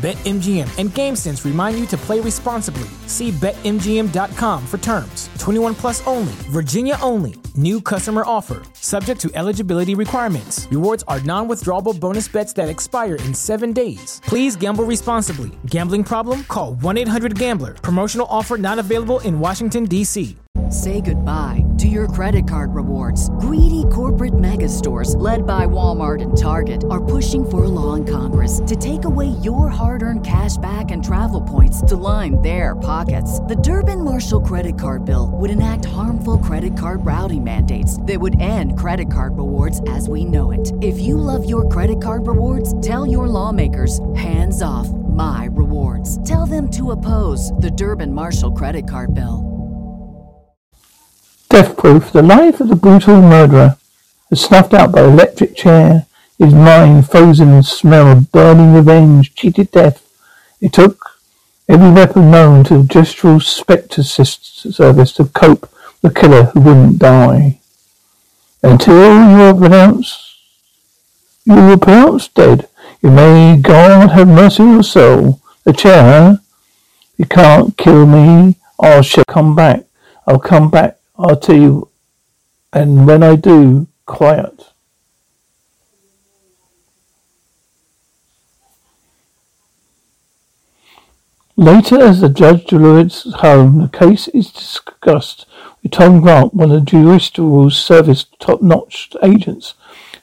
BetMGM and GameSense remind you to play responsibly. See BetMGM.com for terms. 21 plus only, Virginia only. New customer offer, subject to eligibility requirements. Rewards are non withdrawable bonus bets that expire in seven days. Please gamble responsibly. Gambling problem? Call 1 800 Gambler. Promotional offer not available in Washington, D.C. Say goodbye to your credit card rewards. Greedy corporate mega stores, led by Walmart and Target, are pushing for a law in Congress to take away your hard earned cash back and travel points to line their pockets. The Durbin Marshall credit card bill would enact harmful credit card routing mandates that would end credit card rewards as we know it. If you love your credit card rewards, tell your lawmakers hands off my rewards. Tell them to oppose the Durbin Marshall credit card bill. Death proof. The life of the brutal murderer was snuffed out by electric chair. His mind frozen in the smell of burning revenge, cheated death. It took every weapon known to the gestural spectre service to cope a killer who wouldn't die. Until you are pronounced, you were pronounced dead. You may God have mercy on your soul. The chair, you can't kill me. I shall come back. I'll come back I'll tell you, and when I do, quiet. Later, as the judge deliberates home, the case is discussed Tom Grant, one of the Judicial Service top-notch agents.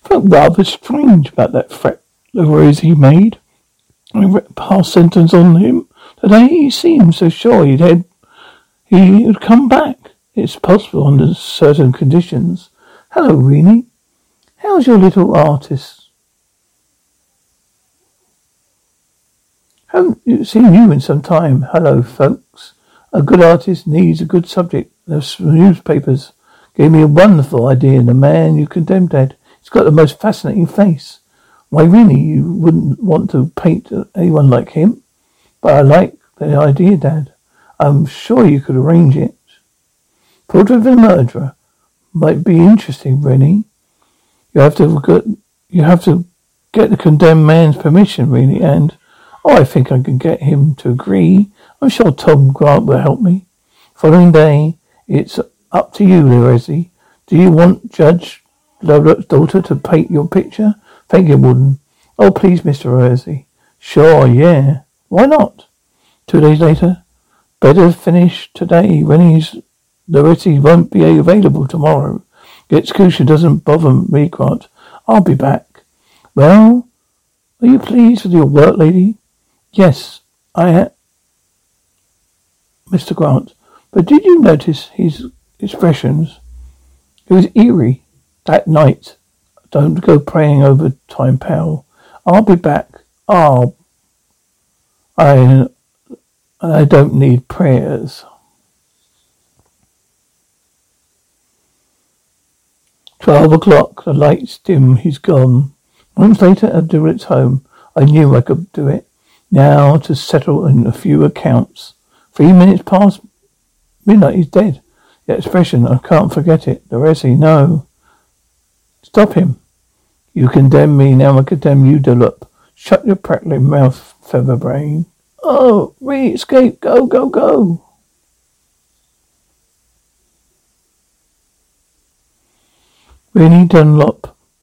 felt rather strange about that threat the words he made. I read past sentence on him today. He seemed so sure he'd had, he would come back. It's possible under certain conditions. Hello, Reenie. How's your little artist? Haven't seen you in some time. Hello, folks. A good artist needs a good subject. The newspapers gave me a wonderful idea. The man you condemned dead. He's got the most fascinating face. Why, really, you wouldn't want to paint anyone like him? But I like the idea, Dad. I'm sure you could arrange it. Portrait of a murderer might be interesting, Rennie. You have to get you have to get the condemned man's permission, really, and oh, I think I can get him to agree. I'm sure Tom Grant will help me. Following day, it's up to you, Lizzie. Do you want Judge Lovelock's daughter to paint your picture? Thank you, Wooden. Oh, please, Mr. Rosie. Sure, yeah. Why not? Two days later, better finish today. Rennie's Loretta won't be available tomorrow. The doesn't bother me, Grant. I'll be back. Well, are you pleased with your work, lady? Yes, I. Mr. Grant. But did you notice his expressions? It was eerie. That night. Don't go praying over time, pal. I'll be back. I'll. I. I don't need prayers. Twelve o'clock. The lights dim. He's gone. Moments later, at Dewitt's home. I knew I could do it. Now to settle in a few accounts. Three minutes past midnight. He's dead. The expression. I can't forget it. The rest. No. Stop him. You condemn me. Now I condemn you, Dunlop. Shut your prattling mouth, featherbrain. Oh, we escape. Go, go, go. Rennie Dunlop.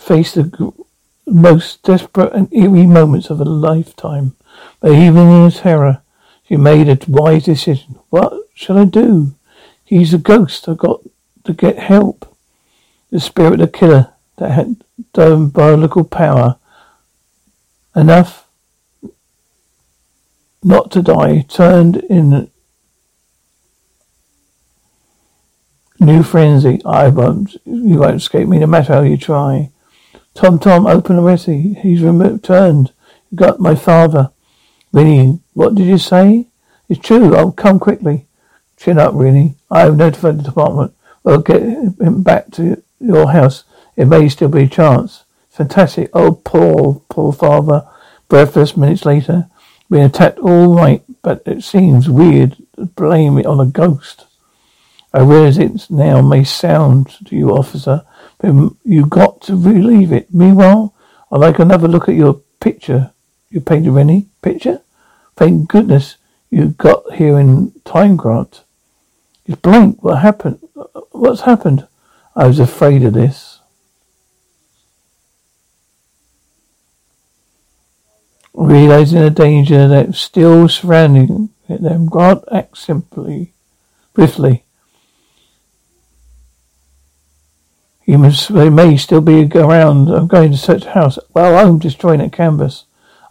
Face the most desperate and eerie moments of a lifetime, but even in her terror, she made a wise decision. What shall I do? He's a ghost. I've got to get help. The spirit of the killer that had diabolical power. Enough not to die turned in new frenzy. I won't, you won't escape me no matter how you try. Tom Tom, open the recipe. He's returned. You got my father. Winnie, what did you say? It's true. I'll come quickly. Chin up, Winnie. I have notified the department. We'll get him back to your house. It may still be a chance. Fantastic. Oh, poor, poor father. Breathless minutes later. Been attacked all night, but it seems weird to blame it on a ghost. I realize it now may sound to you, officer, you got to relieve it. Meanwhile, I'd like another look at your picture. You painted Rennie? Picture? Thank goodness you got here in time, Grant. It's blank. What happened? What's happened? I was afraid of this. Realizing the danger that's still surrounding them, Grant acts simply, swiftly. Humans, they may still be around. I'm going to search the house. Well, I'm destroying that canvas.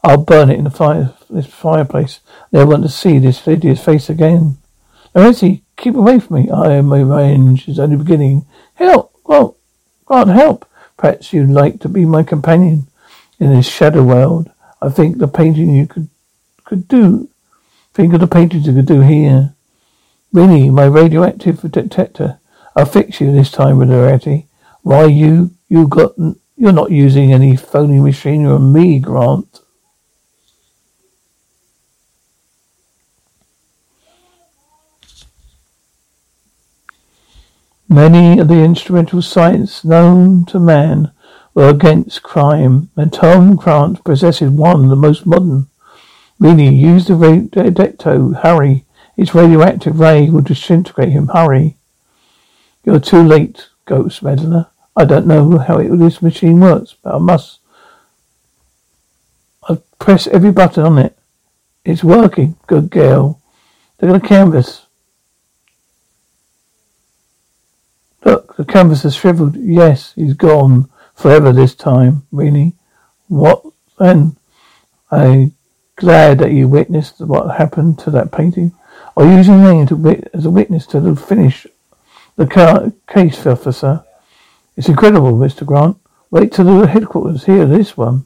I'll burn it in the fire, this fireplace. They'll want to see this hideous face again. Lorenzi, keep away from me. I am my revenge is only beginning. Help! Well, God, help! Perhaps you'd like to be my companion in this shadow world. I think the painting you could could do. Think of the paintings you could do here. Winnie, my radioactive detector. I'll fix you this time, with Loretti. Why you? You got? You're not using any phony machinery on me, Grant. Many of the instrumental science known to man were against crime, and Tom Grant possesses one the most modern. Really, use the radecto. Hurry. Its radioactive ray will disintegrate him. Hurry. You're too late, Ghost Meddler. I don't know how it, this machine works, but I must. I've pressed every button on it. It's working. Good girl. Look at the canvas. Look, the canvas has shriveled. Yes, he's gone. Forever this time. Really? What then? I'm glad that you witnessed what happened to that painting. Are you using me to as a witness to the finish the ca- case, officer? It's incredible, Mr. Grant. Wait till the headquarters hear this one.